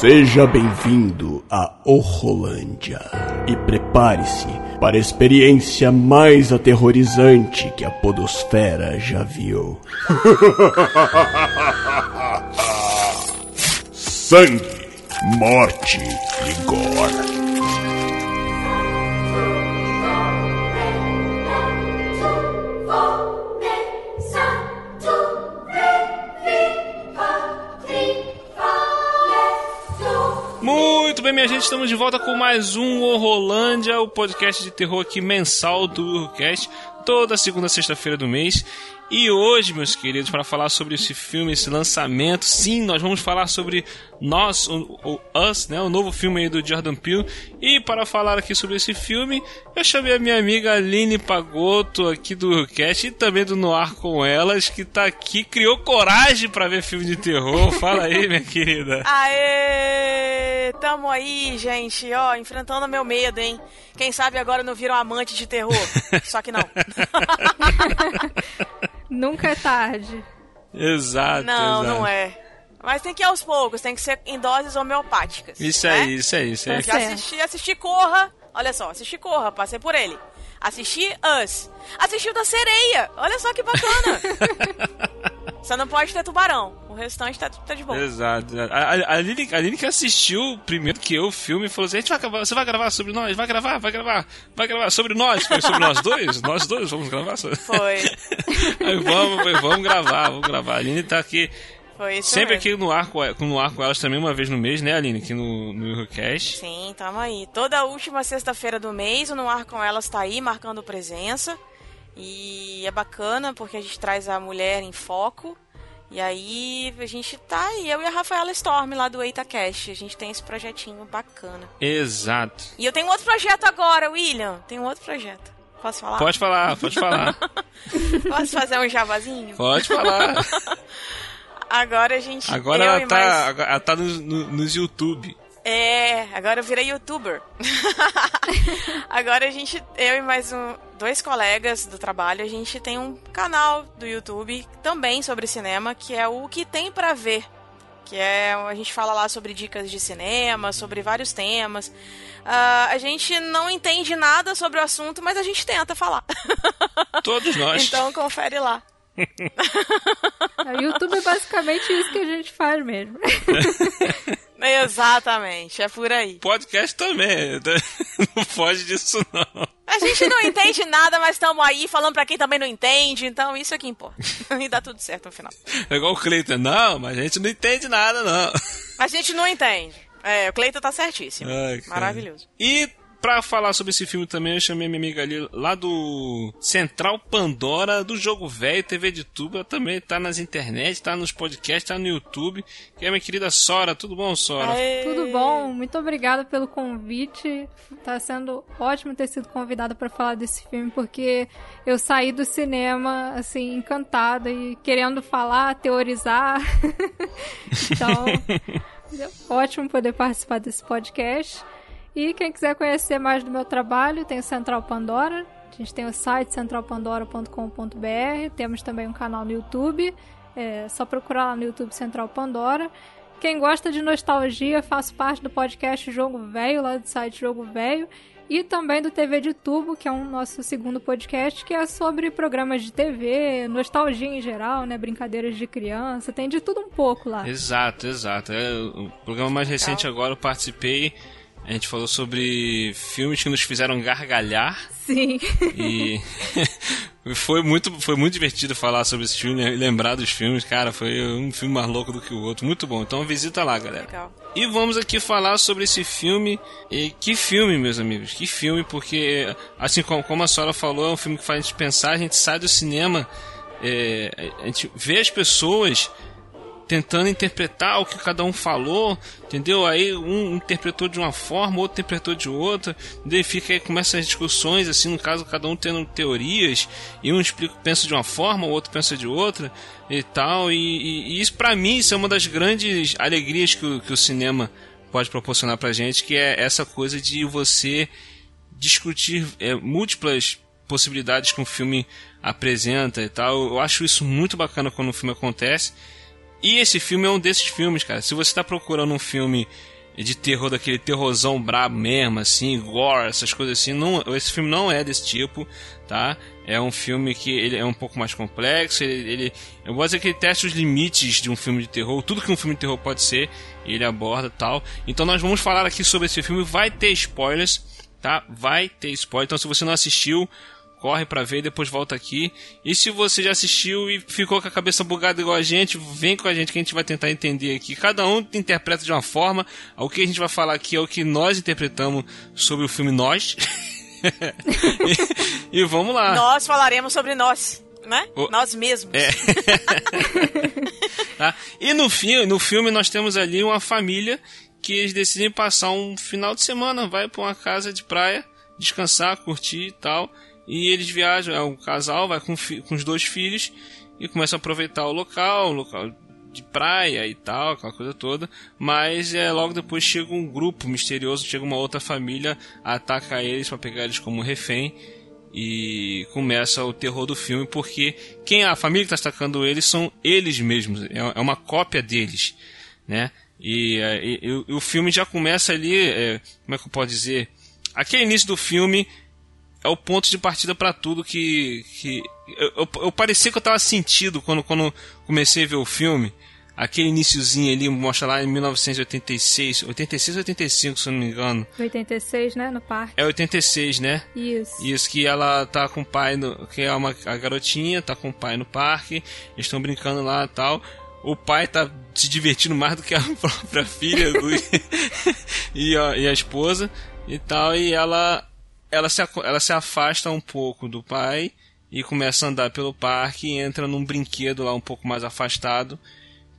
Seja bem-vindo a Horrolândia e prepare-se para a experiência mais aterrorizante que a Podosfera já viu. Sangue, morte e gore. Gente, estamos de volta com mais um Horrolândia, o podcast de terror aqui mensal do Horrorcast, toda segunda sexta-feira do mês. E hoje, meus queridos, para falar sobre esse filme, esse lançamento, sim, nós vamos falar sobre Nós, o, o Us, né, o novo filme aí do Jordan Peele. E para falar aqui sobre esse filme, eu chamei a minha amiga Aline Pagotto aqui do Cast e também do Noir com Elas, que tá aqui, criou coragem para ver filme de terror. Fala aí, minha querida. Aê! Tamo aí, gente, ó, enfrentando meu medo, hein? Quem sabe agora não viram amante de terror? Só que não. Nunca é tarde. Exato. Não, exato. não é. Mas tem que ir aos poucos, tem que ser em doses homeopáticas. Isso né? aí, isso aí, isso aí. Já assisti, assisti Corra. Olha só, assisti Corra, passei por ele. Assisti Us. Assisti o da sereia. Olha só que bacana. Só não pode ter tubarão. O restante tá, tá de boa. Exato. A, a, Aline, a Aline que assistiu primeiro que eu o filme falou assim: a gente vai gravar, você vai gravar sobre nós? Vai gravar, vai gravar, vai gravar sobre nós? Foi sobre nós dois? Nós dois vamos gravar sobre. Foi. Aí vamos, vamos gravar, vamos gravar. A Aline tá aqui. Foi isso Sempre mesmo. aqui no ar, com, no ar com elas também, uma vez no mês, né, Aline? Aqui no, no Eurocast. Sim, tamo aí. Toda última sexta-feira do mês, o No Ar com Elas tá aí, marcando presença. E é bacana porque a gente traz a mulher em foco. E aí a gente tá aí, eu e a Rafaela Storm lá do Eita Cash. A gente tem esse projetinho bacana. Exato. E eu tenho outro projeto agora, William. Tem outro projeto. Posso falar? Pode falar, pode falar. Posso fazer um javazinho? Pode falar. Agora a gente. Agora eu ela tá, mais- ela tá nos, no- nos YouTube. É, agora eu virei youtuber. agora a gente, eu e mais um, dois colegas do trabalho, a gente tem um canal do YouTube também sobre cinema, que é o que tem pra ver. Que é, a gente fala lá sobre dicas de cinema, sobre vários temas. Ah, a gente não entende nada sobre o assunto, mas a gente tenta falar. Todos nós. então confere lá. O YouTube é basicamente isso que a gente faz mesmo. Exatamente, é por aí. Podcast também. Não foge disso, não. A gente não entende nada, mas estamos aí falando pra quem também não entende, então isso é que importa. e dá tudo certo no final. É igual o Cleiton. Não, mas a gente não entende nada, não. A gente não entende. É, o Cleiton tá certíssimo. Ai. Maravilhoso. E pra falar sobre esse filme também, eu chamei minha amiga ali lá do Central Pandora, do Jogo Velho, TV de Tuba, também tá nas internet, tá nos podcasts, tá no YouTube. Que é minha querida Sora. Tudo bom, Sora? Aê. Tudo bom? Muito obrigada pelo convite. Tá sendo ótimo ter sido convidada para falar desse filme, porque eu saí do cinema, assim, encantada e querendo falar, teorizar. então, ótimo poder participar desse podcast. E quem quiser conhecer mais do meu trabalho, tem o Central Pandora. A gente tem o site centralpandora.com.br. Temos também um canal no YouTube. É só procurar lá no YouTube Central Pandora. Quem gosta de nostalgia, faço parte do podcast Jogo Velho, lá do site Jogo Velho. E também do TV de Tubo, que é um nosso segundo podcast, que é sobre programas de TV, nostalgia em geral, né? Brincadeiras de criança, tem de tudo um pouco lá. Exato, exato. É, o programa mais recente agora eu participei. A gente falou sobre filmes que nos fizeram gargalhar. Sim. E foi muito, foi muito divertido falar sobre esse filme e lembrar dos filmes. Cara, foi um filme mais louco do que o outro. Muito bom. Então visita lá, galera. Legal. E vamos aqui falar sobre esse filme. E que filme, meus amigos? Que filme, porque, assim como, a senhora falou, é um filme que faz a gente pensar, a gente sai do cinema, é, a gente vê as pessoas tentando interpretar o que cada um falou, entendeu? Aí um interpretou de uma forma, outro interpretou de outra, daí fica aí, começa as discussões, assim, no caso, cada um tendo teorias, e um explica, pensa de uma forma, o outro pensa de outra, e tal, e, e- e isso pra mim, isso é uma das grandes alegrias que o, que o cinema pode proporcionar pra gente, que é essa coisa de você discutir é, múltiplas possibilidades que um filme apresenta e tal. Eu acho isso muito bacana quando um filme acontece. E esse filme é um desses filmes, cara. Se você tá procurando um filme de terror, daquele terrorzão brabo mesmo, assim, gore, essas coisas assim, não, esse filme não é desse tipo, tá? É um filme que ele é um pouco mais complexo, ele, ele eu vou dizer que ele testa os limites de um filme de terror, tudo que um filme de terror pode ser, ele aborda tal. Então nós vamos falar aqui sobre esse filme, vai ter spoilers, tá? Vai ter spoiler. Então se você não assistiu, corre para ver, depois volta aqui. E se você já assistiu e ficou com a cabeça bugada igual a gente, vem com a gente que a gente vai tentar entender aqui. Cada um interpreta de uma forma. O que a gente vai falar aqui é o que nós interpretamos sobre o filme Nós. e, e, vamos lá. Nós falaremos sobre nós, né? O... Nós mesmos. É. tá? E no filme, no filme nós temos ali uma família que eles decidem passar um final de semana, vai para uma casa de praia, descansar, curtir e tal. E eles viajam, é um casal, vai com, com os dois filhos e começa a aproveitar o local, o local de praia e tal, aquela coisa toda. Mas é logo depois chega um grupo misterioso, chega uma outra família, ataca eles para pegar eles como refém. E começa o terror do filme, porque quem a família que está atacando eles são eles mesmos, é, é uma cópia deles, né? E, é, e, e, o filme já começa ali, é, como é que eu posso dizer? Aquele início do filme é o ponto de partida para tudo que. que eu, eu, eu, parecia que eu tava sentido quando, quando comecei a ver o filme. Aquele iníciozinho ali mostra lá em 1986, 86 ou 85, se eu não me engano. 86, né? No parque. É 86, né? Isso. Isso, que ela tá com o pai, no, que é uma a garotinha, tá com o pai no parque, eles estão brincando lá e tal. O pai tá se divertindo mais do que a própria filha do, e, a, e a esposa e tal, e ela ela se, ela se afasta um pouco do pai e começa a andar pelo parque e entra num brinquedo lá um pouco mais afastado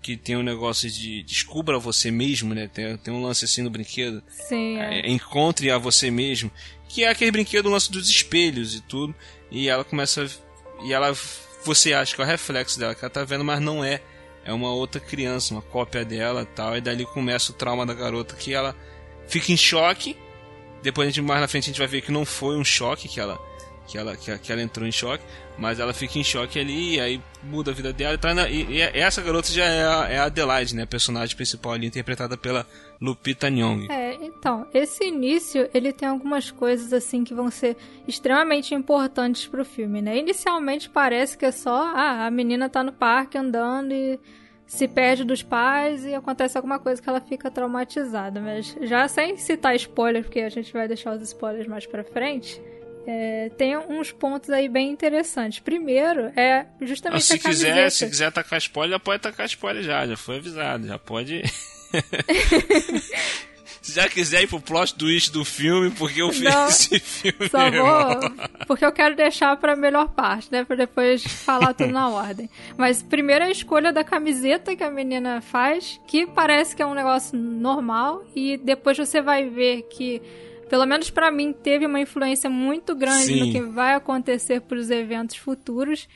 que tem um negócio de descubra você mesmo, né? Tem, tem um lance assim no brinquedo. Sim. É. É, encontre a você mesmo, que é aquele brinquedo o lance dos espelhos e tudo. E ela começa e ela você acha que é o reflexo dela que ela tá vendo, mas não é. É uma outra criança, uma cópia dela, tal. E dali começa o trauma da garota que ela fica em choque depois a gente, mais na frente a gente vai ver que não foi um choque que ela que ela, que, que ela entrou em choque, mas ela fica em choque ali, e aí muda a vida dela. Tá na, e, e, essa garota já é a, é a Adelaide, né? A personagem principal ali, interpretada pela Lupita Nyong. É, então, esse início, ele tem algumas coisas, assim, que vão ser extremamente importantes pro filme, né? Inicialmente parece que é só, ah, a menina tá no parque andando e se perde dos pais e acontece alguma coisa que ela fica traumatizada. Mas já sem citar spoilers, porque a gente vai deixar os spoilers mais pra frente. É, tem uns pontos aí bem interessantes. Primeiro é justamente se a camiseta. quiser, se quiser atacar spoiler, já pode atacar spoiler já, já foi avisado, já pode. se já quiser ir pro plot twist do filme, porque eu fiz Não, esse filme. Só vou. Porque eu quero deixar pra melhor parte, né? Pra depois falar tudo na ordem. Mas primeiro a escolha da camiseta que a menina faz, que parece que é um negócio normal, e depois você vai ver que pelo menos para mim, teve uma influência muito grande Sim. no que vai acontecer para os eventos futuros.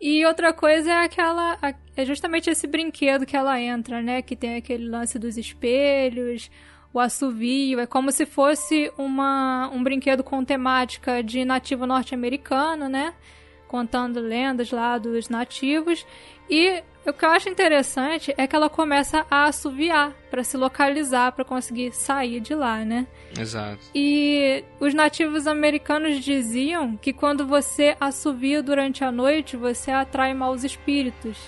E outra coisa é aquela. É justamente esse brinquedo que ela entra, né? Que tem aquele lance dos espelhos, o assovio, é como se fosse uma, um brinquedo com temática de nativo norte-americano, né? Contando lendas lá dos nativos. E o que eu acho interessante é que ela começa a assoviar para se localizar, para conseguir sair de lá, né? Exato. E os nativos americanos diziam que quando você assovia durante a noite, você atrai maus espíritos.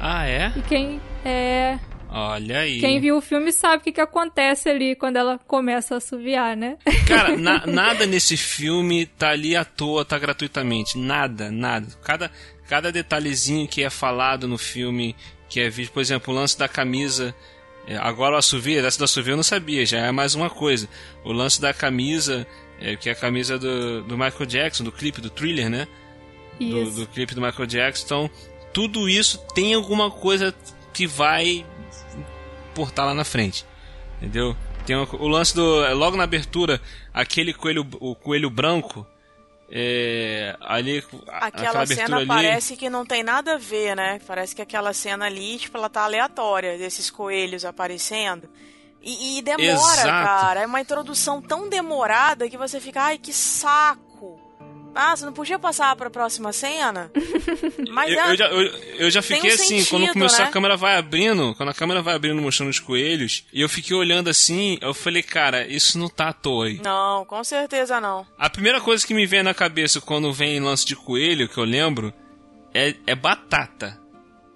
Ah, é? E quem é Olha aí. Quem viu o filme sabe o que, que acontece ali quando ela começa a assoviar, né? Cara, na, nada nesse filme tá ali à toa, tá gratuitamente. Nada, nada. Cada, cada detalhezinho que é falado no filme, que é visto, por exemplo, o lance da camisa. É, agora o assovio, essa do assovio eu não sabia, já é mais uma coisa. O lance da camisa, é, que é a camisa do, do Michael Jackson, do clipe, do thriller, né? Do, do clipe do Michael Jackson. Então, tudo isso tem alguma coisa que vai portar lá na frente. Entendeu? Tem o, o lance do. É, logo na abertura, aquele coelho, o coelho branco. É, ali, aquela cena ali... parece que não tem nada a ver, né? Parece que aquela cena ali, tipo, ela tá aleatória, desses coelhos aparecendo. E, e demora, Exato. cara. É uma introdução tão demorada que você fica, ai, que saco. Ah, você não podia passar pra próxima cena? Mas eu, é, eu, já, eu, eu já fiquei um assim, sentido, quando começou né? a câmera vai abrindo, quando a câmera vai abrindo mostrando os coelhos, e eu fiquei olhando assim, eu falei, cara, isso não tá à toa aí. Não, com certeza não. A primeira coisa que me vem na cabeça quando vem lance de coelho, que eu lembro, é, é batata.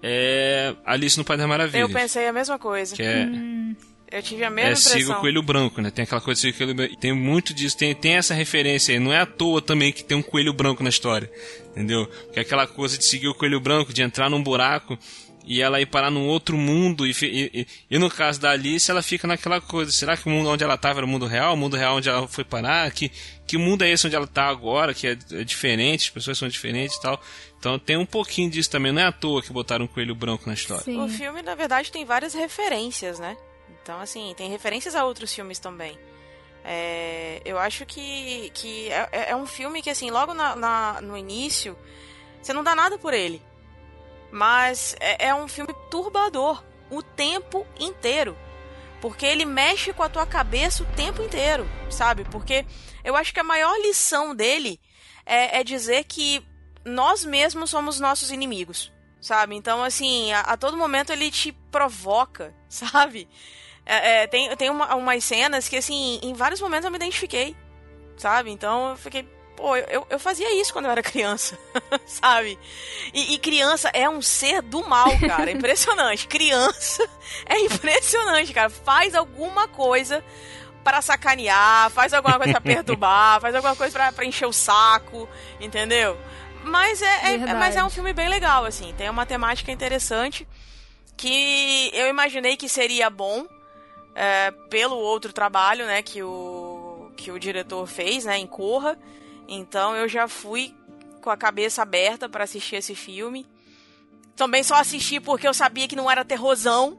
É Alice no País das Maravilhas. Eu pensei a mesma coisa. Que é... Hum. Eu tive a mesma é, impressão. siga o coelho branco, né? Tem aquela coisa de coelho branco. Tem muito disso, tem, tem essa referência aí. Não é à toa também que tem um coelho branco na história. Entendeu? Porque é aquela coisa de seguir o coelho branco, de entrar num buraco e ela ir parar num outro mundo. E, e, e, no caso da Alice, ela fica naquela coisa: será que o mundo onde ela estava era o mundo real? O mundo real onde ela foi parar? Que, que mundo é esse onde ela está agora? Que é, é, diferente, as pessoas são diferentes e tal. Então tem um pouquinho disso também. Não é à toa que botaram um coelho branco na história. Sim. O filme, na verdade, tem várias referências, né? Então, assim, tem referências a outros filmes também. É, eu acho que, que é, é, é, um filme que, assim, logo na, na, no início, você não dá nada por ele. Mas é, é um filme turbador o tempo inteiro. Porque ele mexe com a tua cabeça o tempo inteiro, sabe? Porque eu acho que a maior lição dele é, é dizer que nós mesmos somos nossos inimigos, sabe? Então, assim, a, a todo momento ele te provoca, sabe? É, é, tem tem uma, umas cenas que, assim, em vários momentos eu me identifiquei, sabe? Então eu fiquei, pô, eu, eu fazia isso quando eu era criança, sabe? E, e, criança é um ser do mal, cara. É impressionante. criança é impressionante, cara. Faz alguma coisa para sacanear, faz alguma coisa para perturbar, faz alguma coisa pra, pra encher o saco, entendeu? Mas é, é, mas é um filme bem legal, assim. Tem uma temática interessante que eu imaginei que seria bom é, pelo outro trabalho, né, que o, que o diretor fez, né, em Corra. Então eu já fui com a cabeça aberta para assistir esse filme. Também só assisti porque eu sabia que não era terrorzão.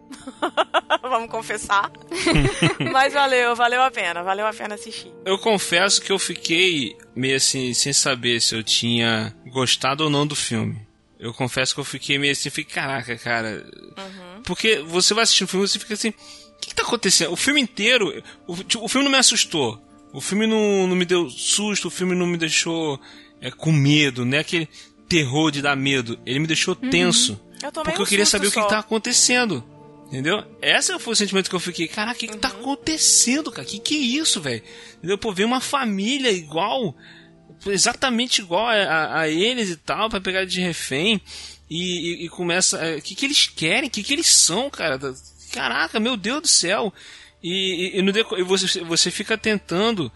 Vamos confessar. Mas valeu, valeu a pena, valeu a pena assistir. Eu confesso que eu fiquei meio assim, sem saber se eu tinha gostado ou não do filme. Eu confesso que eu fiquei meio assim, fiquei, caraca, cara. Uhum. Porque você vai assistir o filme e você fica assim, que, que tá acontecendo? O filme inteiro. O, tipo, o filme não me assustou. O filme não, não me deu susto, o filme não me deixou é, com medo, né? Aquele terror de dar medo. Ele me deixou uhum. tenso. Eu porque eu queria saber só. o que, que tá acontecendo. Entendeu? Esse foi o sentimento que eu fiquei. Caraca, o que, uhum. que tá uhum. acontecendo, cara? Que que é isso, velho? Entendeu? Pô, ver uma família igual, exatamente igual a, a eles e tal, para pegar de refém. E, e, e começa. O é, que, que eles querem? O que, que eles são, cara? Caraca, meu Deus do céu. E, e, e e você, você fica tentando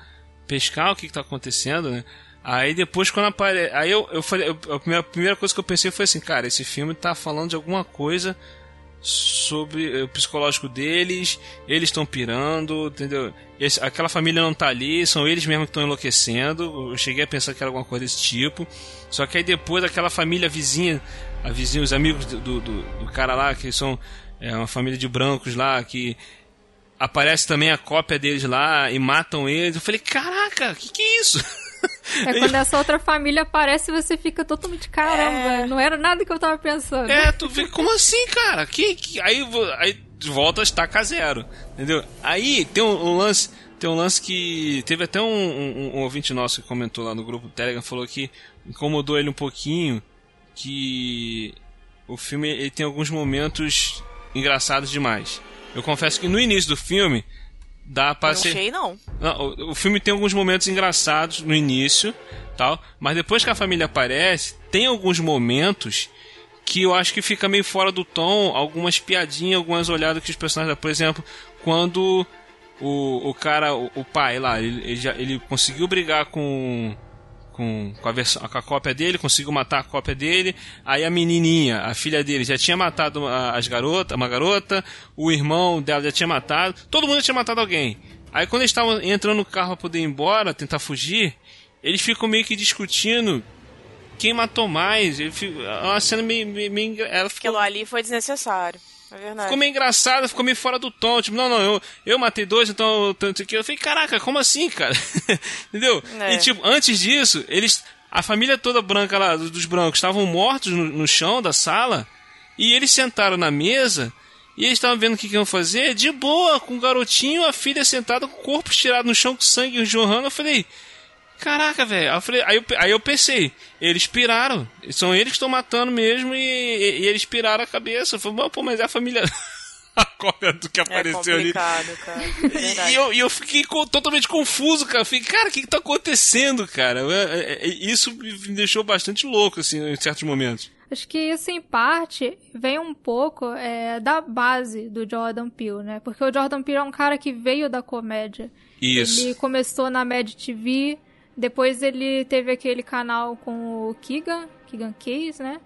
pescar o que, está acontecendo, né? Aí depois quando aparece. Aí eu, eu falei. Eu, a, primeira, a primeira coisa que eu pensei foi assim, cara, esse filme tá falando de alguma coisa sobre o psicológico deles, eles estão pirando, entendeu? Esse, aquela família não tá ali, são eles mesmos que estão enlouquecendo. Eu cheguei a pensar que era alguma coisa desse tipo. Só que aí depois aquela família vizinha, a vizinha, os amigos do, do, do cara lá, que são é uma família de brancos lá que aparece também a cópia deles lá e matam eles. Eu falei, caraca, que que é isso? É quando essa outra família aparece você fica totalmente caramba, é... não era nada que eu tava pensando. É, tu vê, como assim, cara? Que, que... Aí, aí volta a estaca zero, entendeu? Aí tem um, um, lance, tem um lance que teve até um, um, um ouvinte nosso que comentou lá no grupo do Telegram, falou que incomodou ele um pouquinho que o filme ele tem alguns momentos engraçados demais. Eu confesso que no início do filme dá pra não ser. Sei, não. não o, o, filme tem alguns momentos engraçados no início, tal, mas depois que a família aparece, tem alguns momentos que eu acho que fica meio fora do tom, algumas piadinhas, algumas olhadas que os personagens, por exemplo, quando o, o cara, o, o pai lá, ele, ele, já, ele conseguiu brigar com com, com, a versão, com a cópia dele, conseguiu matar a cópia dele. Aí a menininha, a filha dele, já tinha matado as garotas, uma garota, o irmão dela já tinha matado, todo mundo já tinha matado alguém. Aí quando eles estavam entrando no carro para poder ir embora, tentar fugir, eles ficam meio que discutindo quem matou mais. Ele fica, é uma cena meio. meio, meio ela ficou... Aquilo ali foi desnecessário. É verdade. Ficou meio engraçado, ficou meio fora do tom. Tipo, não, não, eu, eu matei dois, então tanto que. Eu falei, caraca, como assim, cara? Entendeu? É. E tipo, antes disso, eles. A família toda branca lá, dos brancos, estavam mortos no, no chão da sala. E eles sentaram na mesa. E eles estavam vendo o que, que iam fazer, de boa, com o garotinho, a filha sentada com o corpo estirado no chão, com sangue jorrando. Eu falei, Caraca, velho. Aí, aí, eu, aí eu pensei, eles piraram. São eles que estão matando mesmo e, e, e, eles piraram a cabeça. Eu falei, pô, mas é a família. a cópia do que é apareceu é ali. Cara. E, e, eu, e eu fiquei totalmente confuso, cara. Eu fiquei, cara, o que, que tá acontecendo, cara? É, é, isso me deixou bastante louco, assim, em certos momentos. Acho que isso, em parte, vem um pouco é, da base do Jordan Peele, né? Porque o Jordan Peele é um cara que veio da comédia. Isso. Ele começou na Mad TV, depois ele teve aquele canal com o Keegan, Keegan Case, né?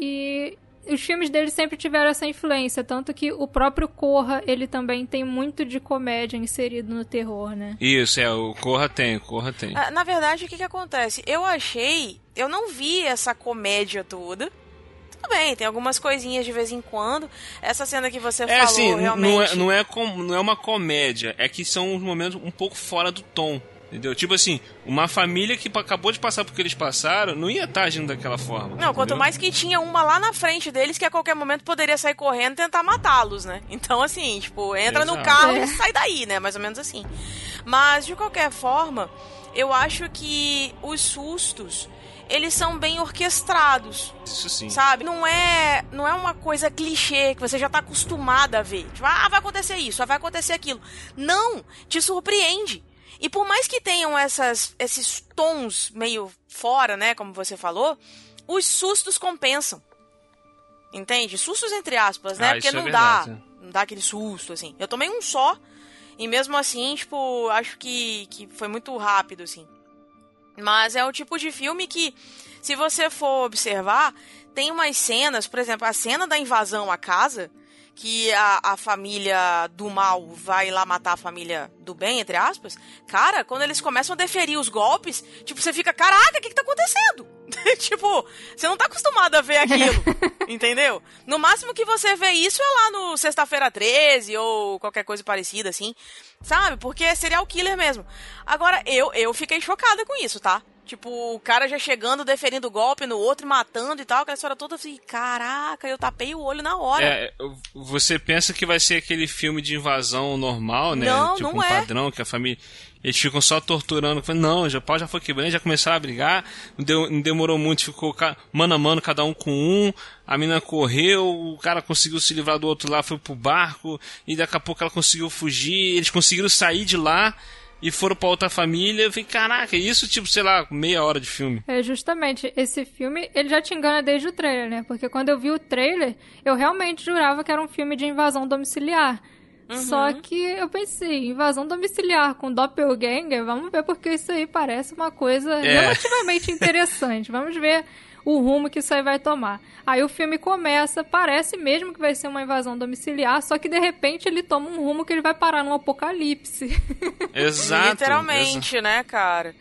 E os filmes dele sempre tiveram essa influência, tanto que o próprio Corra, ele também tem muito de comédia inserido no terror, né? Isso, é, o Corra tem, o Corra tem. Ah, na verdade, o que que acontece? Eu achei, eu não vi essa comédia toda, tudo bem, tem algumas coisinhas de vez em quando. Essa cena que você é, falou, assim, realmente... Não é, não, é com, não é uma comédia, é que são uns momentos um pouco fora do tom. Entendeu? Tipo assim, uma família que acabou de passar por que eles passaram não ia estar agindo daquela forma. Não, entendeu? quanto mais que tinha uma lá na frente deles que a qualquer momento poderia sair correndo e tentar matá-los, né? Então, assim, tipo, entra Exato. no carro é. e sai daí, né? Mais ou menos assim. Mas, de qualquer forma, eu acho que os sustos eles são bem orquestrados. Isso sim. Sabe? Não é, não é uma coisa clichê que você já tá acostumado a ver. Tipo, ah, vai acontecer isso, ah, vai acontecer aquilo. Não, te surpreende. E por mais que tenham essas, esses tons meio fora, né, como você falou, os sustos compensam. Entende? Sustos entre aspas, né? Ah, Porque é não é dá, não dá aquele susto assim. Eu tomei um só e mesmo assim, tipo, acho que que foi muito rápido assim. Mas é o tipo de filme que se você for observar, tem umas cenas, por exemplo, a cena da invasão à casa, que a, a família do mal vai lá matar a família do bem, entre aspas, cara, quando eles começam a deferir os golpes, tipo, você fica, caraca, o que, que tá acontecendo? tipo, você não tá acostumado a ver aquilo, entendeu? No máximo que você vê isso é lá no Sexta-feira 13 ou qualquer coisa parecida, assim, sabe? Porque é serial killer mesmo. Agora, eu, eu fiquei chocada com isso, tá? Tipo, o cara já chegando, deferindo golpe no outro, matando e tal, aquela história toda assim, caraca, eu tapei o olho na hora. É, você pensa que vai ser aquele filme de invasão normal, né? Não, tipo não um é. padrão que a família. Eles ficam só torturando. Não, já pau já foi quebrando, já começaram a brigar. Não, deu, não demorou muito, ficou mano a mano, cada um com um. A menina correu, o cara conseguiu se livrar do outro lá, foi pro barco. E daqui a pouco ela conseguiu fugir. Eles conseguiram sair de lá e foram pra outra família. Eu falei, caraca, isso tipo, sei lá, meia hora de filme. É, justamente, esse filme, ele já te engana desde o trailer, né? Porque quando eu vi o trailer, eu realmente jurava que era um filme de invasão domiciliar. Uhum. Só que eu pensei, invasão domiciliar com doppelganger, vamos ver porque isso aí parece uma coisa é. relativamente interessante. Vamos ver o rumo que isso aí vai tomar. Aí o filme começa, parece mesmo que vai ser uma invasão domiciliar, só que de repente ele toma um rumo que ele vai parar num apocalipse. Exato. Literalmente, né, cara?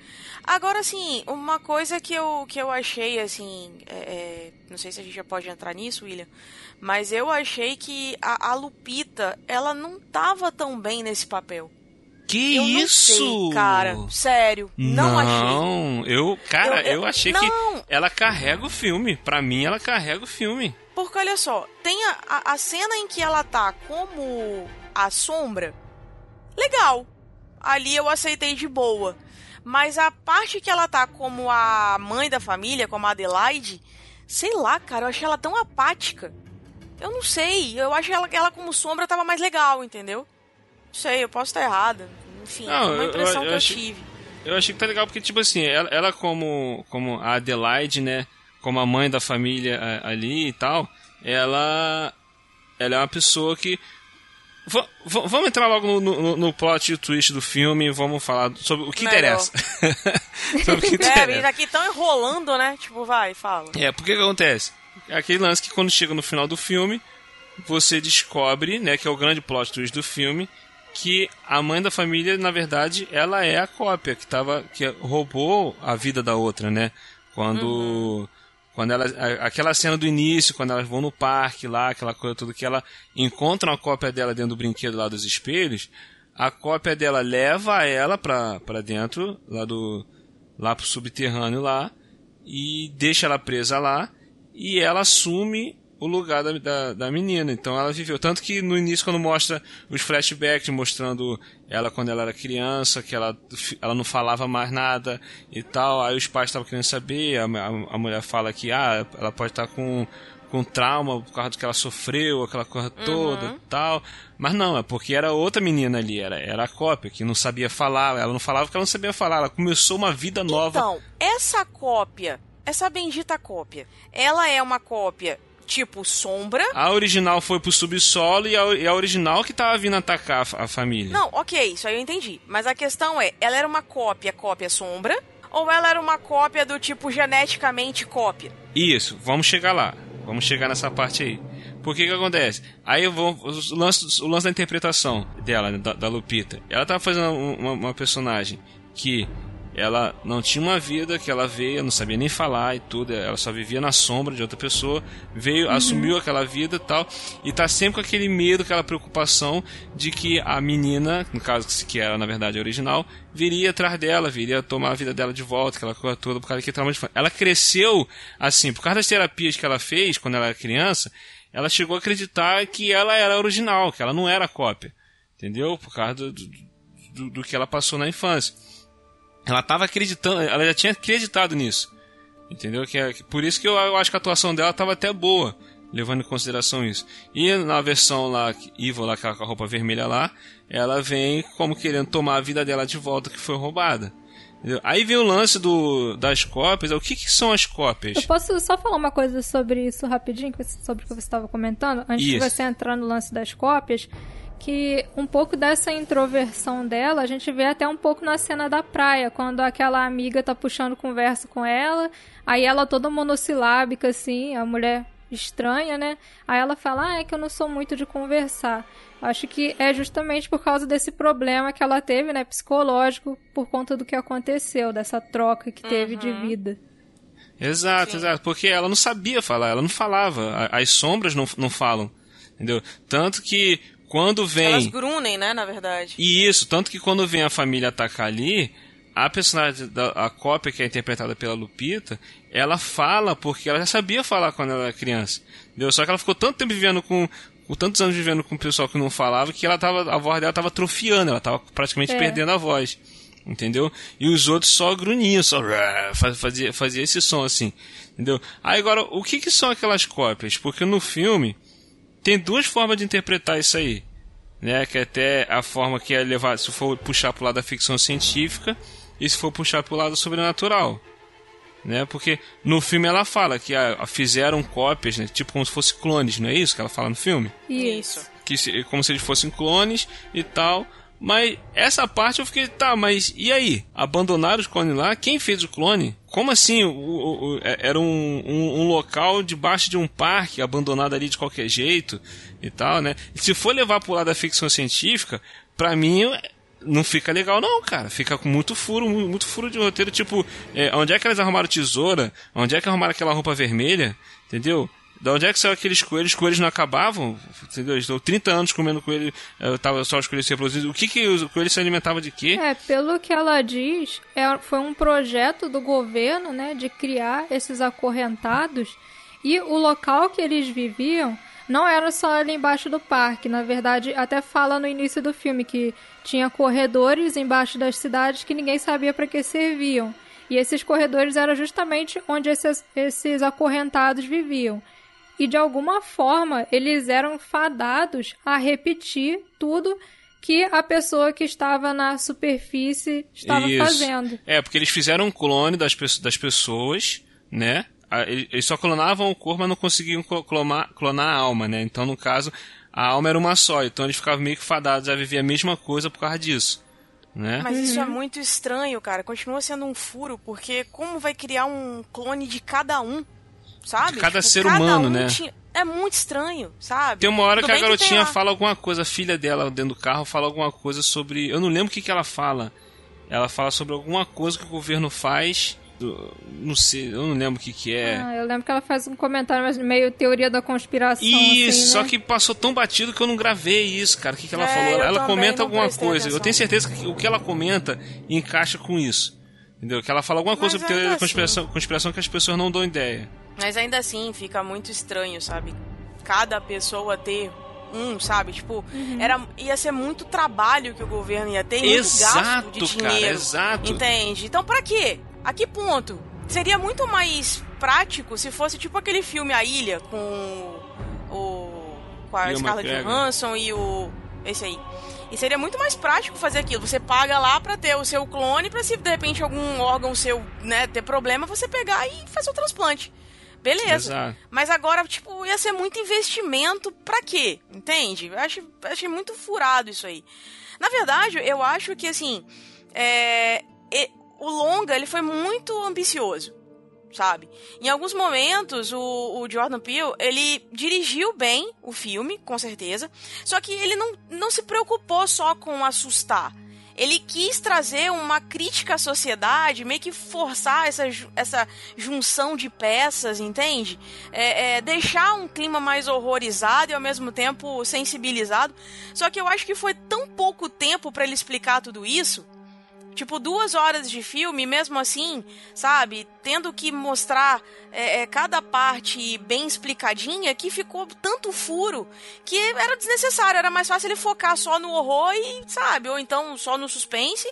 Agora, assim, uma coisa que eu, que eu achei, assim, é, é, não sei se a gente já pode entrar nisso, William, mas eu achei que a, a Lupita, ela não tava tão bem nesse papel. Que eu isso? Sei, cara. Sério, não, não achei. Não, eu, cara, eu, Eu- eu, achei não. que ela carrega o filme. Pra mim, ela carrega o filme. Porque olha só, tem a, a, a cena em que ela tá como a sombra, legal. Ali eu aceitei de boa. Mas a parte que ela tá como a mãe da família, como a Adelaide, sei lá, cara, eu achei ela tão apática. Eu não sei, eu acho ela, ela como sombra tava mais legal, entendeu? Sei, eu posso estar errada. Enfim, Não, foi uma eu- impressão eu que eu achei- tive. Eu achei que tá legal porque, tipo assim, ela, ela como, como a Adelaide, né? Como a mãe da família a- ali e tal, ela, ela é uma pessoa que. Va- vamos entrar logo no, no, no plot e twist do filme e vamos falar sobre o que Melhor. interessa. sobre o que É, eles interessa. aqui tão enrolando, né? Tipo, vai, fala. É, porque que acontece? É aquele lance que quando chega no final do filme, você descobre, né, que é o grande plot twist do filme, que a mãe da família, na verdade, ela é a cópia que tava que roubou a vida da outra, né? Quando quando ela aquela cena do início, quando elas vão no parque lá, aquela coisa toda que ela encontra uma cópia dela dentro do brinquedo lá dos espelhos, a cópia dela leva ela pra, pra dentro, lá do lá pro subterrâneo lá e deixa ela presa lá e ela assume o lugar da, da, da, menina. Então ela viveu. Tanto que no início, quando mostra os flashbacks mostrando ela quando ela era criança, que ela, ela não falava mais nada e tal, aí os pais estavam querendo saber, a, a, a, mulher fala que ah, ela pode estar com, com trauma por causa do que ela sofreu, aquela coisa toda uhum. tal. Mas não, é porque era outra menina ali, era, era a cópia, que não sabia falar, ela não falava porque ela não sabia falar, ela começou uma vida nova. Então, essa cópia essa bendita cópia. Ela é uma cópia tipo sombra. A original foi pro subsolo e a, e a original que tava vindo atacar a, a, família. Não, ok, isso aí eu entendi. Mas a questão é, ela era uma cópia, cópia sombra, ou ela era uma cópia do tipo geneticamente cópia? Isso, vamos chegar lá. Vamos chegar nessa parte aí. Por que que acontece? Aí eu vou. O lance, o lance da interpretação dela, da, da Lupita. Ela tava fazendo uma, uma personagem que ela não tinha uma vida que ela veio, não sabia nem falar e tudo, ela só vivia na sombra de outra pessoa, veio, uhum. assumiu aquela vida e tal, e tá sempre com aquele medo, aquela preocupação de que a menina, no caso que era na verdade original, viria atrás dela, viria tomar a vida dela de volta, aquela coisa toda, por causa que trauma de Ela cresceu assim, por causa das terapias que ela fez quando ela era criança, ela chegou a acreditar que ela era original, que ela não era cópia. Entendeu? Por causa do, do, do que ela passou na infância. Ela estava acreditando, ela já tinha acreditado nisso. Entendeu? Que é, por isso que eu, eu acho que a atuação dela estava até boa, levando em consideração isso. E na versão lá, Ivo, lá, com a roupa vermelha lá, ela vem como querendo tomar a vida dela de volta que foi roubada. Entendeu? Aí vem o lance do, das cópias. O que, que são as cópias? Eu posso só falar uma coisa sobre isso rapidinho, sobre o que você estava comentando, antes isso. de você entrar no lance das cópias que um pouco dessa introversão dela a gente vê até um pouco na cena da praia, quando aquela amiga tá puxando conversa com ela, aí ela toda monossilábica assim, a mulher estranha, né? Aí ela fala: "Ah, é que eu não sou muito de conversar". Acho que é justamente por causa desse problema que ela teve, né, psicológico, por conta do que aconteceu, dessa troca que teve uhum. de vida. Exato, Sim. exato, porque ela não sabia falar, ela não falava, as sombras não, não falam, entendeu? Tanto que quando vem. Elas grunem, né, na verdade. E isso, tanto que quando vem a família atacar ali, a personagem, da, a cópia que é interpretada pela Lupita, ela fala porque ela já sabia falar quando ela era criança. Entendeu? Só que ela ficou tanto tempo vivendo com. Com tantos anos vivendo com o pessoal que não falava que ela tava, a voz dela estava atrofiando, ela estava praticamente é. perdendo a voz. Entendeu? E os outros só grunhiam, só fazia, fazia esse som assim. Entendeu? Aí agora, o que, que são aquelas cópias? Porque no filme, tem duas formas de interpretar isso aí. Né, que é até a forma que é levar, se for puxar para o lado da ficção científica e se for puxar para o lado sobrenatural. Né? Porque no filme ela fala que a, a fizeram cópias, né? tipo como se fossem clones, não é isso que ela fala no filme? Isso. Que se, como se eles fossem clones e tal. Mas essa parte eu fiquei, tá, mas e aí? Abandonaram os clones lá? Quem fez o clone? Como assim? O, o, o, é, era um, um, um, local debaixo de um parque, abandonado ali de qualquer jeito e tal, né? Se for levar pro lado da ficção científica, pra mim não fica legal não, cara. Fica com muito furo, muito furo de roteiro, tipo, é, onde é que eles arrumaram tesoura? Onde é que arrumaram aquela roupa vermelha? Entendeu? Da onde é que saiu aqueles coelhos? Os coelhos não acabavam, entendeu? Estou 30 anos comendo coelho, eu tava só os coelhos se. O que que os coelhos se alimentavam de quê? É, pelo que ela diz, é, foi um projeto do governo, né, de criar esses acorrentados e o local que eles viviam não era só ali embaixo do parque. Na verdade, até fala no início do filme que tinha corredores embaixo das cidades que ninguém sabia para que serviam. E esses corredores eram justamente onde esses, esses acorrentados viviam e de alguma forma eles eram fadados a repetir tudo que a pessoa que estava na superfície estava Isso. fazendo. É, porque eles fizeram um clone das, das pessoas, né? Eles só clonavam o corpo, mas não conseguiam clonar, clonar a alma, né? Então, no caso, a alma era uma só. Então, eles ficavam meio que fadados a viver a mesma coisa por causa disso. Né? Mas isso é uhum. muito estranho, cara. Continua sendo um furo, porque como vai criar um clone de cada um? Sabe? De cada tipo, ser cada humano, um né? Tinha... É muito estranho, sabe? Tem uma hora Tudo que a garotinha que fala alguma coisa, a filha dela dentro do carro fala alguma coisa sobre. Eu não lembro o que, que ela fala. Ela fala sobre alguma coisa que o governo faz. Do... Não sei, eu não lembro o que, que é. Ah, eu lembro que ela faz um comentário meio teoria da conspiração. Isso, assim, né? só que passou tão batido que eu não gravei isso, cara. O que, que ela é, falou? Ela comenta alguma coisa. Eu tenho certeza que o que ela comenta encaixa com isso. Entendeu? Que ela fala alguma coisa sobre teoria da conspiração, conspiração que as pessoas não dão ideia. Mas ainda assim fica muito estranho, sabe? Cada pessoa ter um, sabe? Tipo, uhum. era, ia ser muito trabalho que o governo ia ter e exato, muito gasto de dinheiro. Cara, exato. Entende? Então, para quê? A que ponto? Seria muito mais prático se fosse tipo aquele filme A Ilha com o. com a Scarlett Johansson e o. esse aí. E seria muito mais prático fazer aquilo. Você paga lá pra ter o seu clone, pra se de repente algum órgão seu, né, ter problema, você pegar e fazer o transplante. Beleza. Exato. Mas agora, tipo, ia ser muito investimento pra quê? Entende? Eu acho, achei muito furado isso aí. Na verdade, eu acho que, assim, é, o longa, ele foi muito ambicioso sabe? Em alguns momentos, o, o, Jordan Peele, ele dirigiu bem o filme, com certeza, só que ele não, não se preocupou só com assustar ele quis trazer uma crítica à sociedade, meio que forçar essa, essa junção de peças, entende? É, é, deixar um clima mais horrorizado e ao mesmo tempo sensibilizado. Só que eu acho que foi tão pouco tempo para ele explicar tudo isso Tipo, duas horas de filme, mesmo assim, sabe? Tendo que mostrar é, é, cada parte bem explicadinha, que ficou tanto furo que era desnecessário. Era mais fácil ele focar só no horror e, sabe? Ou então só no suspense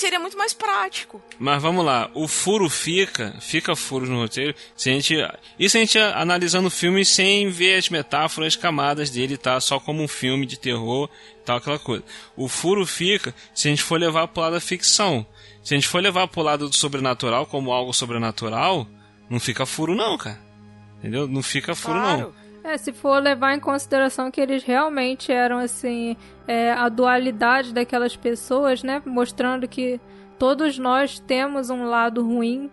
seria muito mais prático. Mas vamos lá, o furo fica, fica furo no roteiro, se a gente, isso a gente analisando o filme sem ver as metáforas, as camadas dele, tá? Só como um filme de terror, tal, aquela coisa. O furo fica se a gente for levar pro lado da ficção. Se a gente for levar pro lado do sobrenatural como algo sobrenatural, não fica furo não, cara. Entendeu? Não fica furo claro. não. É, se for levar em consideração que eles realmente eram, assim, é, a dualidade daquelas pessoas, né? Mostrando que todos nós temos um lado ruim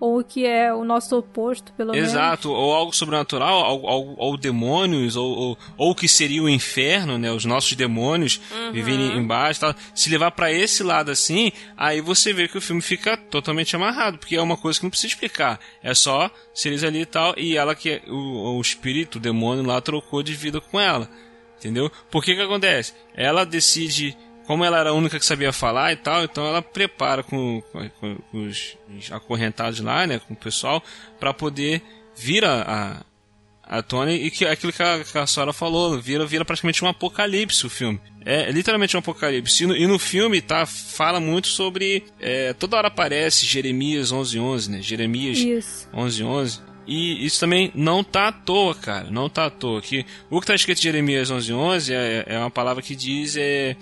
ou que é o nosso oposto, pelo Exato, menos. Exato, ou algo sobrenatural, ou, ou, ou demônios, ou, ou, ou, que seria o inferno, né? Os nossos demônios uhum. viverem embaixo tal. Se levar para esse lado assim, aí você vê que o filme fica totalmente amarrado, porque é uma coisa que não precisa explicar. É só seres ali e tal, e ela que o, o espírito, o demônio lá trocou de vida com ela. Entendeu? Por que que acontece? Ela decide como ela era a única que sabia falar e tal, então ela prepara com, com, com os, os, acorrentados lá, né, com o pessoal, para poder vir a, a, a Tony e que aquilo que a, que a Sora falou, vira, vira praticamente um apocalipse o filme. É, é literalmente um apocalipse. E no, e no, filme, tá, fala muito sobre. É, toda hora aparece Jeremias 11:11, 11, né? Jeremias 11:11. 11, 11. E isso também não tá à toa, cara. Não tá à toa. Que o que tá escrito em Jeremias 11:11 11 é, é uma palavra que diz é,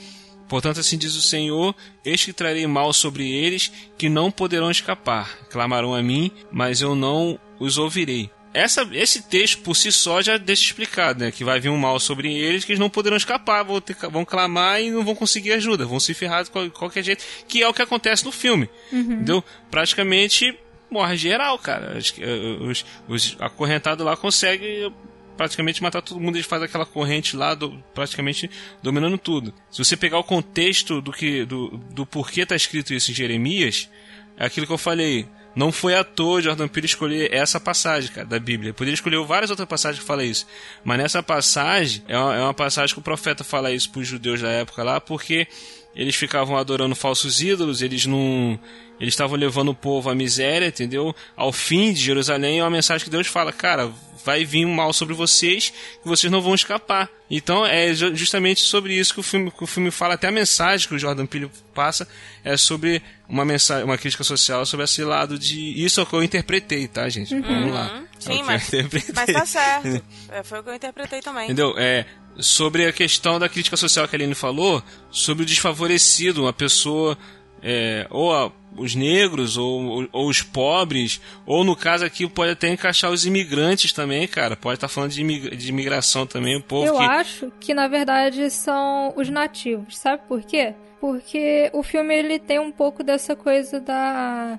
Portanto, assim diz o Senhor: Eis que trarei mal sobre eles, que não poderão escapar. Clamarão a mim, mas eu não os ouvirei. Essa, esse texto por si só já deixa explicado, né? Que vai vir um mal sobre eles, que eles não poderão escapar, vão, ter, vão clamar e não vão conseguir ajuda, vão se ferrar de qualquer jeito, que é o que acontece no filme. Uhum. Entendeu? Praticamente morre geral, cara. Os, os, os acorrentados lá conseguem praticamente matar todo mundo, ele faz aquela corrente lá, do, praticamente dominando tudo. Se você pegar o contexto do que do, do porquê tá escrito isso em Jeremias, é aquilo que eu falei. Não foi à toa Jordan Peele escolher essa passagem, cara, da Bíblia. Poderia escolher várias outras passagens que falam isso. Mas nessa passagem, é uma, é uma passagem que o profeta fala isso para os judeus da época lá, porque eles ficavam adorando falsos ídolos, eles não. Eles estavam levando o povo à miséria, entendeu? Ao fim de Jerusalém é uma mensagem que Deus fala, cara, vai vir um mal sobre vocês que vocês não vão escapar. Então é justamente sobre isso que o filme, que o filme fala, até a mensagem que o Jordan Peele passa é sobre uma mensagem, uma crítica social sobre esse lado de isso é o que eu interpretei, tá, gente? Uhum. Vamos lá. Sim, é mas, mas tá certo. É, foi o que eu interpretei também. Entendeu? É, sobre a questão da crítica social que a Aline falou, sobre o desfavorecido, uma pessoa é, ou a, os negros, ou, ou, os pobres, ou no caso aqui pode até encaixar os imigrantes também, cara. Pode estar tá falando de, imig de imigração também, o povo. Eu que... acho que na verdade são os nativos, sabe por quê? Porque o filme ele tem um pouco dessa coisa da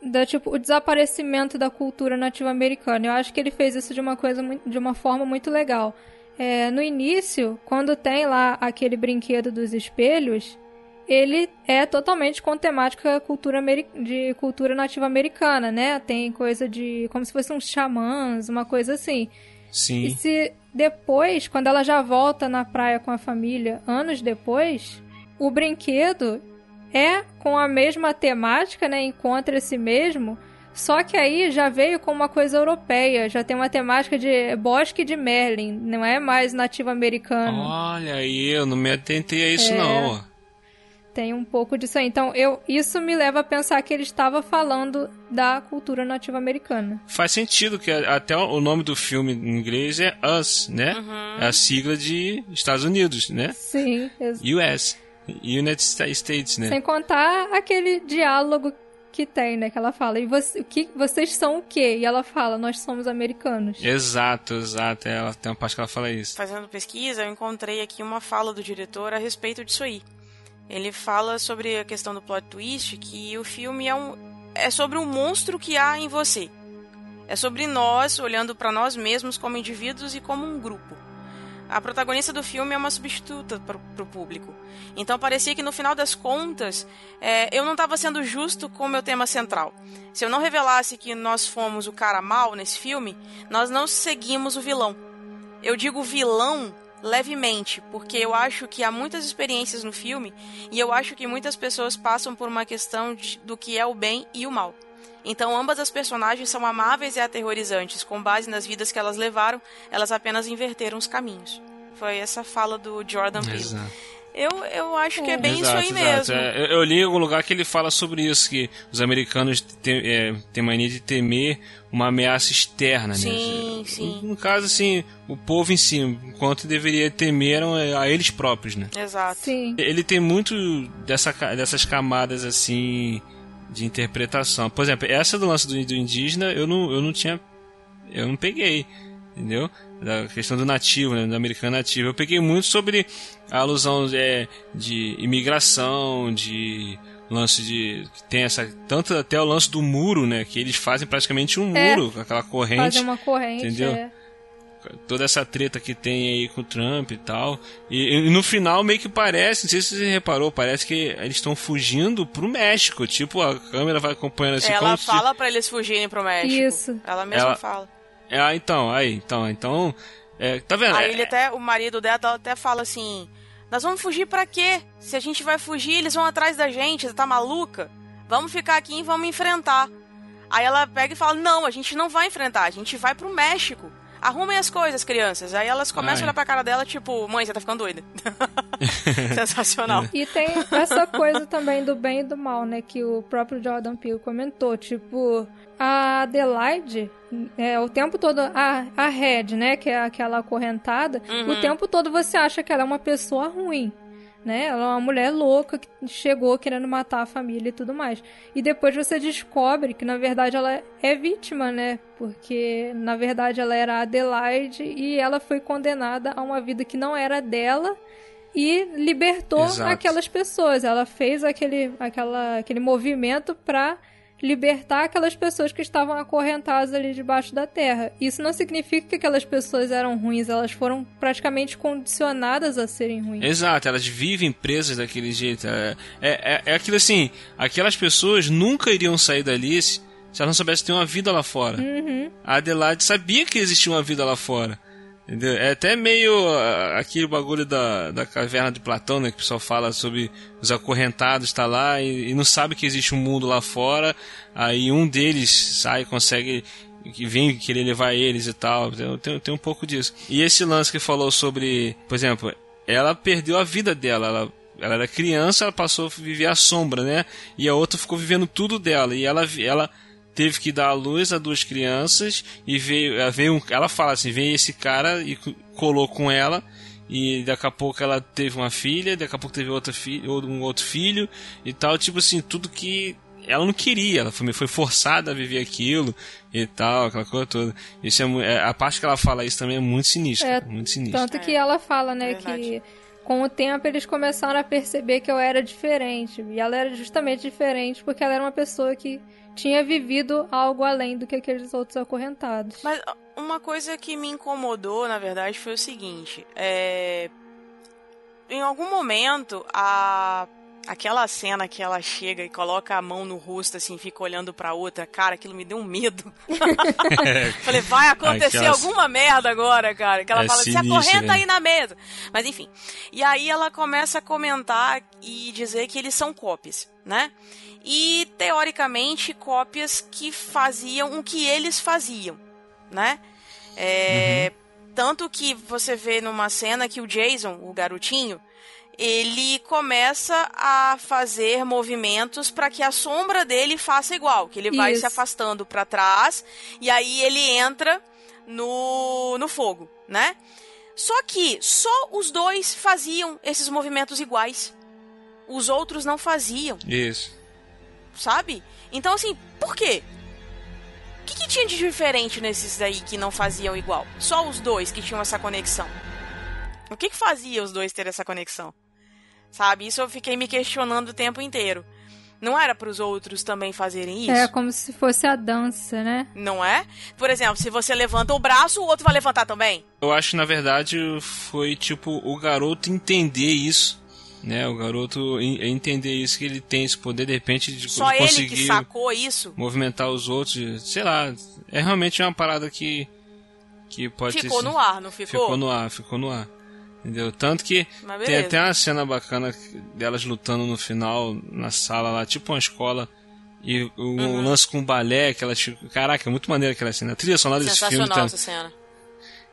da tipo o desaparecimento da cultura nativa americana. Eu acho que ele fez isso de uma coisa de uma forma muito legal. É, no início, quando tem lá aquele brinquedo dos espelhos, ele é totalmente com temática cultura de cultura nativa americana, né? Tem coisa de como se fossem uns xamãs, uma coisa assim. Sim. E se depois, quando ela já volta na praia com a família, anos depois, o brinquedo é com a mesma temática, né? Encontra esse mesmo, Só que aí já veio com uma coisa europeia, já tem uma temática de bosque de Merlin, não é mais nativo americano. Olha aí, eu não me atentei a isso é, não. Tem um pouco disso aí. Então, eu, isso me leva a pensar que ele estava falando da cultura nativa americana. Faz sentido que até o nome do filme em inglês é Us, né? Uhum. É a sigla de Estados Unidos, né? Sim. US. United States, né? Sem contar aquele diálogo que tem, né? Que ela fala, e você, o que, vocês são o quê? E ela fala, nós somos americanos. Exato, exato. Ela tem uma parte que ela fala isso. Fazendo pesquisa, eu encontrei aqui uma fala do diretor a respeito disso aí. Ele fala sobre a questão do plot twist, que o filme é, um, é sobre um monstro que há em você. É sobre nós olhando para nós mesmos como indivíduos e como um grupo. A protagonista do filme é uma substituta para o público. Então parecia que no final das contas é, eu não estava sendo justo com o meu tema central. Se eu não revelasse que nós fomos o cara mal nesse filme, nós não seguimos o vilão. Eu digo vilão levemente, porque eu acho que há muitas experiências no filme e eu acho que muitas pessoas passam por uma questão de, do que é o bem e o mal. Então, ambas as personagens são amáveis e aterrorizantes. Com base nas vidas que elas levaram, elas apenas inverteram os caminhos. Foi essa fala do Jordan Peele. Exato. Eu, eu acho que é bem exato, isso aí exato. mesmo. É, eu, eu, li em algum lugar que ele fala sobre isso, que os americanos têm, é, têm mania de temer uma ameaça externa, sim, né? Sim, No caso, assim, o povo em si, enquanto deveria temer a eles próprios, né? Exato. Sim. Ele tem muito dessa, dessas camadas, assim, de interpretação. Por exemplo, essa do lance do, do indígena, eu não, eu não tinha... Eu não peguei, entendeu? Da questão do nativo, né? Do americano nativo. Eu peguei muito sobre a alusão é, de imigração, de lance de que tem essa tanto até o lance do muro, né, que eles fazem praticamente um é, muro aquela corrente, fazem uma corrente, entendeu? É. Toda essa treta que tem aí com o Trump e tal. E, e no final meio que parece, não sei se você reparou, parece que eles estão fugindo pro México. Tipo, a câmera vai acompanhando assim. Ela fala se... para eles fugirem pro México. Isso. Ela mesma Ela... fala. É, então, aí, então, então. É, tá vendo? Aí ele até, o marido dela até fala assim: nós vamos fugir para quê? Se a gente vai fugir, eles vão atrás da gente, você tá maluca? Vamos ficar aqui e vamos enfrentar. Aí ela pega e fala: Não, a gente não vai enfrentar, a gente vai pro México. Arrumem as coisas, crianças. Aí elas começam Ai. a olhar pra cara dela, tipo, mãe, você tá ficando doida. Sensacional. E tem essa coisa também do bem e do mal, né? Que o próprio Jordan Peele comentou. Tipo, a Adelaide, é, o tempo todo, a, a Red, né? Que é aquela acorrentada, uhum. o tempo todo você acha que ela é uma pessoa ruim né? Ela é uma mulher louca que chegou querendo matar a família e tudo mais. E depois você descobre que na verdade ela é vítima, né? Porque na verdade ela era Adelaide e ela foi condenada a uma vida que não era dela e libertou Exato. aquelas pessoas. Ela fez aquele, aquela, aquele movimento para libertar aquelas pessoas que estavam acorrentadas ali debaixo da terra. Isso não significa que aquelas pessoas eram ruins, elas foram praticamente condicionadas a serem ruins. Exato, elas vivem presas daquele jeito. É, é, é aquilo assim, aquelas pessoas nunca iriam sair dali se elas não soubessem ter uma vida lá fora. Uhum. A Adelaide sabia que existia uma vida lá fora. Entendeu? É até meio uh, aquele bagulho da, da caverna de Platão, né? Que o pessoal fala sobre os acorrentados tá lá e, e não sabe que existe um mundo lá fora. Aí um deles sai consegue que vem querer levar eles e tal. Tem, tem um pouco disso. E esse lance que falou sobre, por exemplo, ela perdeu a vida dela. Ela, ela era criança, ela passou a viver a sombra, né? E a outra ficou vivendo tudo dela. E ela, ela teve que dar à luz a duas crianças e veio, veio um, ela fala assim, veio esse cara e colou com ela e daqui a pouco ela teve uma filha, daqui a pouco teve outra filha, um outro filho e tal, tipo assim, tudo que ela não queria, ela foi, foi forçada a viver aquilo e tal, aquela coisa toda. Isso é, é a parte que ela fala isso também é muito sinistra, é, muito sinistra. Tanto que ela fala, né, que com o tempo eles começaram a perceber que eu era diferente. E ela era justamente diferente porque ela era uma pessoa que tinha vivido algo além do que aqueles outros acorrentados. Mas uma coisa que me incomodou, na verdade, foi o seguinte: é... em algum momento a Aquela cena que ela chega e coloca a mão no rosto, assim, fica olhando pra outra, cara, aquilo me deu um medo. Falei, vai acontecer Aquelas... alguma merda agora, cara. Que ela é fala, se acorrenta né? aí na mesa. Mas enfim. E aí ela começa a comentar e dizer que eles são cópias, né? E teoricamente cópias que faziam o que eles faziam, né? É, uhum. Tanto que você vê numa cena que o Jason, o garotinho, ele começa a fazer movimentos para que a sombra dele faça igual, que ele vai Isso. se afastando para trás e aí ele entra no, no fogo, né? Só que só os dois faziam esses movimentos iguais. Os outros não faziam. Isso. Sabe? Então, assim, por quê? O que, que tinha de diferente nesses aí que não faziam igual? Só os dois que tinham essa conexão. O que, que fazia os dois ter essa conexão? Sabe? Isso eu fiquei me questionando o tempo inteiro. Não era para os outros também fazerem isso? É como se fosse a dança, né? Não é? Por exemplo, se você levanta o braço, o outro vai levantar também? Eu acho que na verdade foi tipo o garoto entender isso, né? O garoto entender isso que ele tem esse poder de repente de Só conseguir ele que sacou isso. Movimentar os outros, sei lá, é realmente uma parada que que pode ficou ter, no ar, não ficou? Ficou no ar, ficou no ar. Entendeu? Tanto que tem até uma cena bacana delas lutando no final, na sala lá, tipo uma escola. E o uhum. lance com o balé, aquela. Caraca, é muito maneiro aquela cena. A trilha sonora desse filme. Tá... essa cena.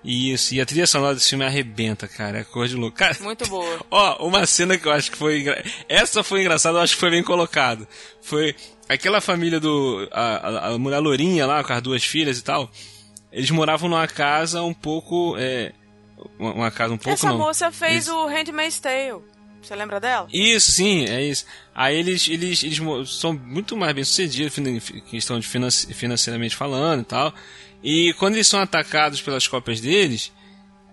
Isso, e a trilha sonora desse filme arrebenta, cara. É cor de louco. Cara, muito boa. Ó, uma cena que eu acho que foi. Essa foi engraçada, eu acho que foi bem colocado. Foi aquela família do. A, a, a mulher Lourinha lá, com as duas filhas e tal. Eles moravam numa casa um pouco. É, uma, uma casa um pouco. Essa não. moça fez o Handmaid's Tale. Você lembra dela? Isso, sim, é isso. Aí eles, eles, eles são muito mais bem sucedidos questão de financeiramente falando e tal. E quando eles são atacados pelas cópias deles,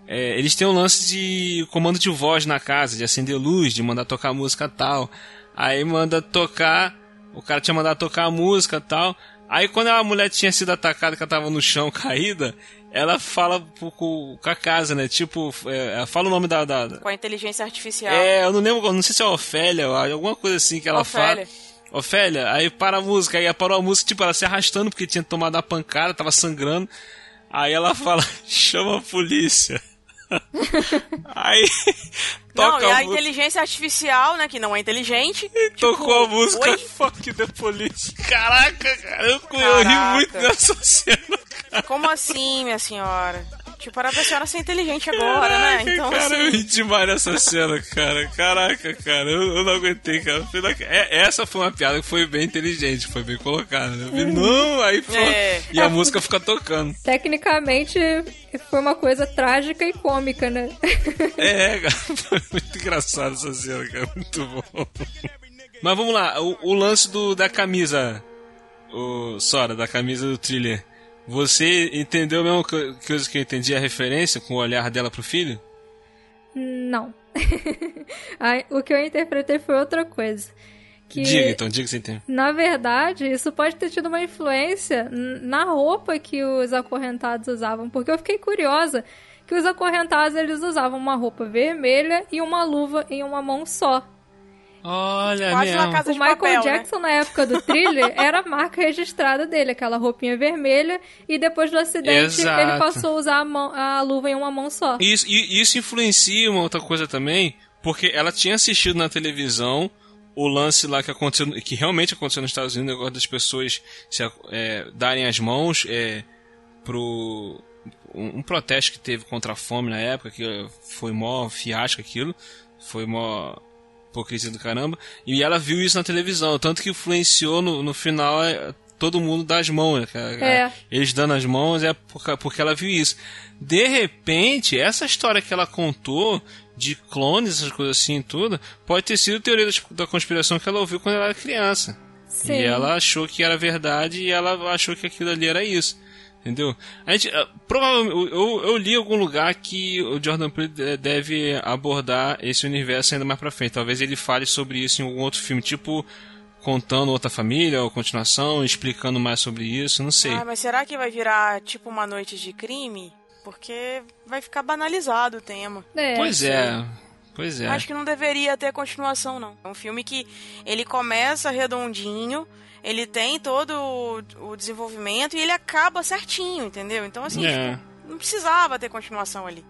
é, eles têm um lance de comando de voz na casa, de acender luz, de mandar tocar música tal. Aí manda tocar, o cara tinha mandado tocar a música tal. Aí quando a mulher tinha sido atacada, que ela tava no chão caída, ela fala com, a casa, né? Tipo, é, fala o nome da, da, Com a inteligência artificial. É, eu não lembro, não sei se é Ofélia, alguma coisa assim que ela Ofélia. fala. Ofélia, aí para a música, aí parou a música, tipo, ela se arrastando porque tinha tomado a pancada, tava sangrando. Aí ela fala, chama a polícia. aí toca não, e a, a inteligência artificial, né, que não é inteligente. Tipo, tocou a música Oi? Fuck the Police. Caraca, cara, eu, Caraca. eu ri muito dessa cena. Cara. Como assim, minha senhora? Tipo, era pra senhora ser inteligente agora, né? Caraca, né? Então, cara, assim... eu ri demais nessa cena, cara. Caraca, cara, eu, eu não aguentei, cara. É, essa foi uma piada que foi bem inteligente, foi bem colocada. Né? Uhum. não, aí foi. É. E a música fica tocando. Tecnicamente, foi uma coisa trágica e cômica, né? É, cara, foi muito engraçado essa cena, cara. Muito bom. Mas vamos lá, o, o lance do, da camisa, o Sora, da camisa do thriller. Você entendeu a mesma coisa que eu entendi a referência com o olhar dela pro filho? Não. o que eu interpretei foi outra coisa. Que, diga então, diga que você entende. Na verdade, isso pode ter tido uma influência na roupa que os acorrentados usavam, porque eu fiquei curiosa que os acorrentados eles usavam uma roupa vermelha e uma luva em uma mão só. Olha, Quase mesmo. casa o Michael papel, né? Jackson, né? na época do thriller, era a marca registrada dele, aquela roupinha vermelha, e depois do acidente Exato. ele passou a usar a, mão, a, luva em uma mão só. Isso, e isso influencia uma outra coisa também, porque ela tinha assistido na televisão o lance lá que aconteceu, que realmente aconteceu nos Estados Unidos, agora das pessoas se, é, darem as mãos é, pro um, um, protesto que teve contra a fome na época, que foi mó fiasco aquilo, foi mó hipocrisia do caramba. E ela viu isso na televisão, tanto que influenciou no, no final é, todo mundo das mãos. Né, é. Eles dando as mãos é porque, ela viu isso. De repente, essa história que ela contou de clones, essas coisas assim tudo, pode ter sido teoria da, da conspiração que ela ouviu quando ela era criança. Sim. E ela achou que era verdade e ela achou que aquilo ali era isso. Entendeu? A gente, uh, provavelmente, eu, eu, li em algum lugar que o Jordan Peele deve abordar esse universo ainda mais pra frente. Talvez ele fale sobre isso em algum outro filme, tipo contando outra família ou continuação, explicando mais sobre isso, não sei. Ah, mas será que vai virar tipo uma noite de crime? Porque vai ficar banalizado o tema. É, pois é. Pois é. Acho que não deveria ter continuação, não. É um filme que ele começa redondinho, ele tem todo o, o desenvolvimento e ele acaba certinho, entendeu? Então, assim, É. tipo, não precisava ter continuação ali.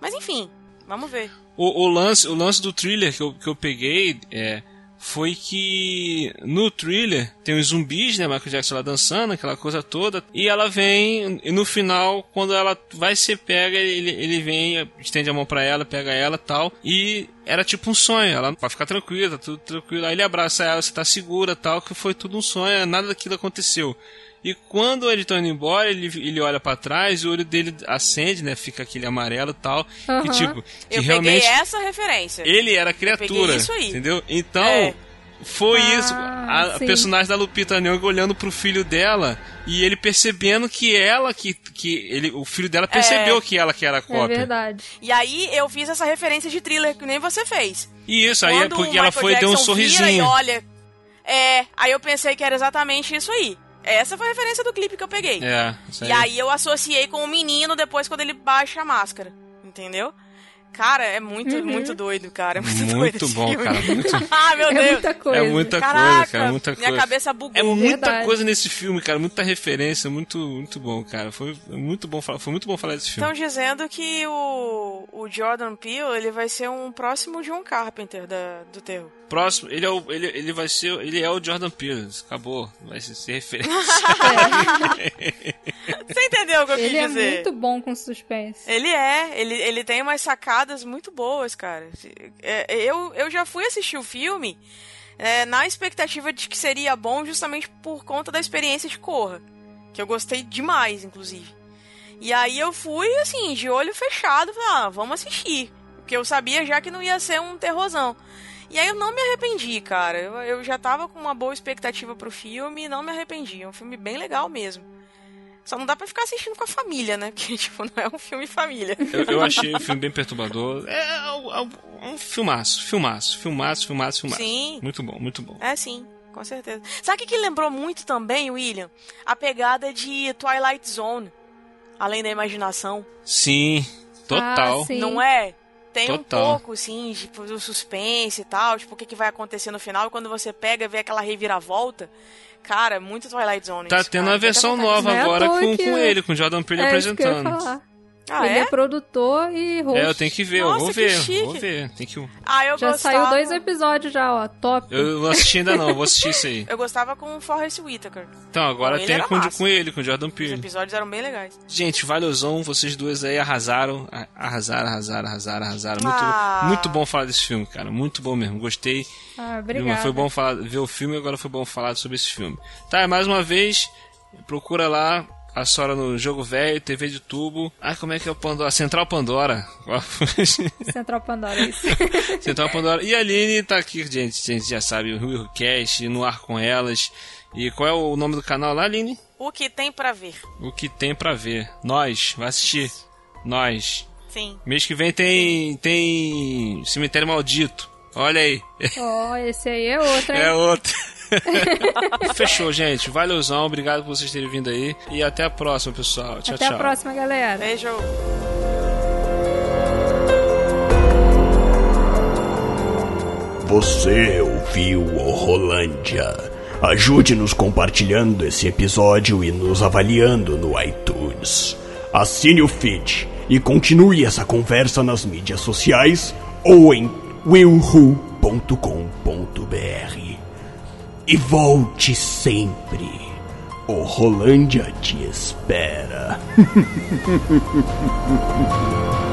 Mas enfim, vamos ver. O, o lance, o lance do thriller que eu, que eu peguei é, foi que no thriller tem os zumbis, né? Michael Jackson lá dançando, aquela coisa toda. E ela vem, e no final, quando ela vai ser pega, ele, ele vem, estende a mão pra ela, pega ela tal. E era tipo um sonho, ela vai ficar tranquila, tá tudo tranquilo. Aí ele abraça ela, você tá segura tal, que foi tudo um sonho, nada daquilo aconteceu. E quando ele tá indo embora, ele, ele olha pra trás e o olho dele acende, né? Fica aquele amarelo e tal. Que Aham. tipo, que Eu realmente peguei essa referência. ele era criatura, isso aí. entendeu? Então, É. foi Ah, isso. A, a personagem da Lupita Nyong'o olhando pro filho dela e ele percebendo que ela que que ele o filho dela percebeu que ela que era a É cópia. verdade. E aí eu fiz essa referência de thriller que nem você fez. E isso aí é Quando porque o ela foi e deu um Jackson vira E sorrisinho. olha, é, aí eu pensei que era exatamente isso aí. Essa foi a referência do clipe que eu peguei. É, isso aí. E aí eu associei com o menino depois quando ele baixa a máscara. Entendeu? Cara, é muito, Uhum. muito doido, cara. É muito, doido Muito esse bom, cara, muito- ah, meu É Deus. muita coisa. É muita Caraca, coisa, cara, muita minha coisa. cabeça bugou. É muita Verdade. coisa nesse filme, cara, muita referência, muito muito bom, cara. Foi muito bom falar, foi muito bom falar desse filme. Estão dizendo que o, o Jordan Peele ele vai ser um próximo John Carpenter da, do terror. Próximo, ele é o ele, ele vai ser, ele é o Jordan Peele, acabou, vai ser, ser referência. Você entendeu o que eu Ele quis é dizer? muito bom com suspense. Ele é, ele, ele tem umas sacadas muito boas, cara. É, eu, eu já fui assistir o filme é, na expectativa de que seria bom justamente por conta da experiência de Corra. Que eu gostei demais, inclusive. E aí eu fui, assim, de olho fechado, falei, ah, vamos assistir. Porque eu sabia já que não ia ser um terrorzão. E aí eu não me arrependi, cara. Eu, eu já tava com uma boa expectativa pro filme e não me arrependi. É um filme bem legal mesmo. Só não dá pra ficar assistindo com a família, né? Porque, tipo, não é um filme família. Eu, eu achei o filme bem perturbador. É, um- é um- um filmaço, filmaço, filmaço, filmaço, filmaço. Sim. Muito bom, muito bom. É sim, com certeza. Sabe o que, que lembrou muito também, William? A pegada de Twilight Zone. Além da imaginação. Sim, total. Ah, sim. Não é? Tem Total. um pouco, assim, tipo, do suspense e tal. Tipo, o que, que vai acontecer no final. E quando você pega e vê aquela reviravolta. Cara, muito Twilight Zone. Tá isso, tendo cara. a versão nova é agora com, com ele, com o Jordan Peele É isso que eu ia apresentando. Ah, ele é? é? produtor e host. É, eu tenho que ver, eu Nossa, vou que ver, chique. vou ver. Tem que... Ah, eu Já gostava... saiu dois episódios já, ó. Top. Eu não assisti ainda não, vou assistir isso aí. Eu gostava com o Forrest Whitaker. Então, agora Ele tem com, massa. com ele, com o Jordan Os Peele. episódios eram bem legais. Gente, valiosão, vocês duas aí arrasaram, arrasaram, arrasaram, arrasaram, arrasaram. Muito, Ah. muito bom falar desse filme, cara, muito bom mesmo, gostei. Ah, obrigada. Foi bom falar, ver o filme e agora foi bom falar sobre esse filme. Tá, mais uma vez, procura lá a Sora no Jogo Velho, TV de tubo. Ah, como é que é o Pandora? Central Pandora. Central Pandora, isso. Central Pandora. E a Aline tá aqui, gente, a gente já sabe, o Rio Cast, no ar com elas. E qual é o nome do canal lá, Aline? O que tem pra ver. O que tem pra ver. Nós, vai assistir. Nós. Sim. Mês que vem tem tem Cemitério Maldito. Olha aí. Ó, esse aí é outro, hein? É outro. Fechou, gente. Valeuzão. Obrigado por vocês terem vindo aí. E até a próxima, pessoal. Tchau, Até tchau. a próxima, galera. Beijo. Você ouviu o Rolândia. Ajude-nos compartilhando esse episódio e nos avaliando no iTunes. Assine o feed e continue essa conversa nas mídias sociais ou em willwho.com.br. E volte sempre. O Rolândia te espera.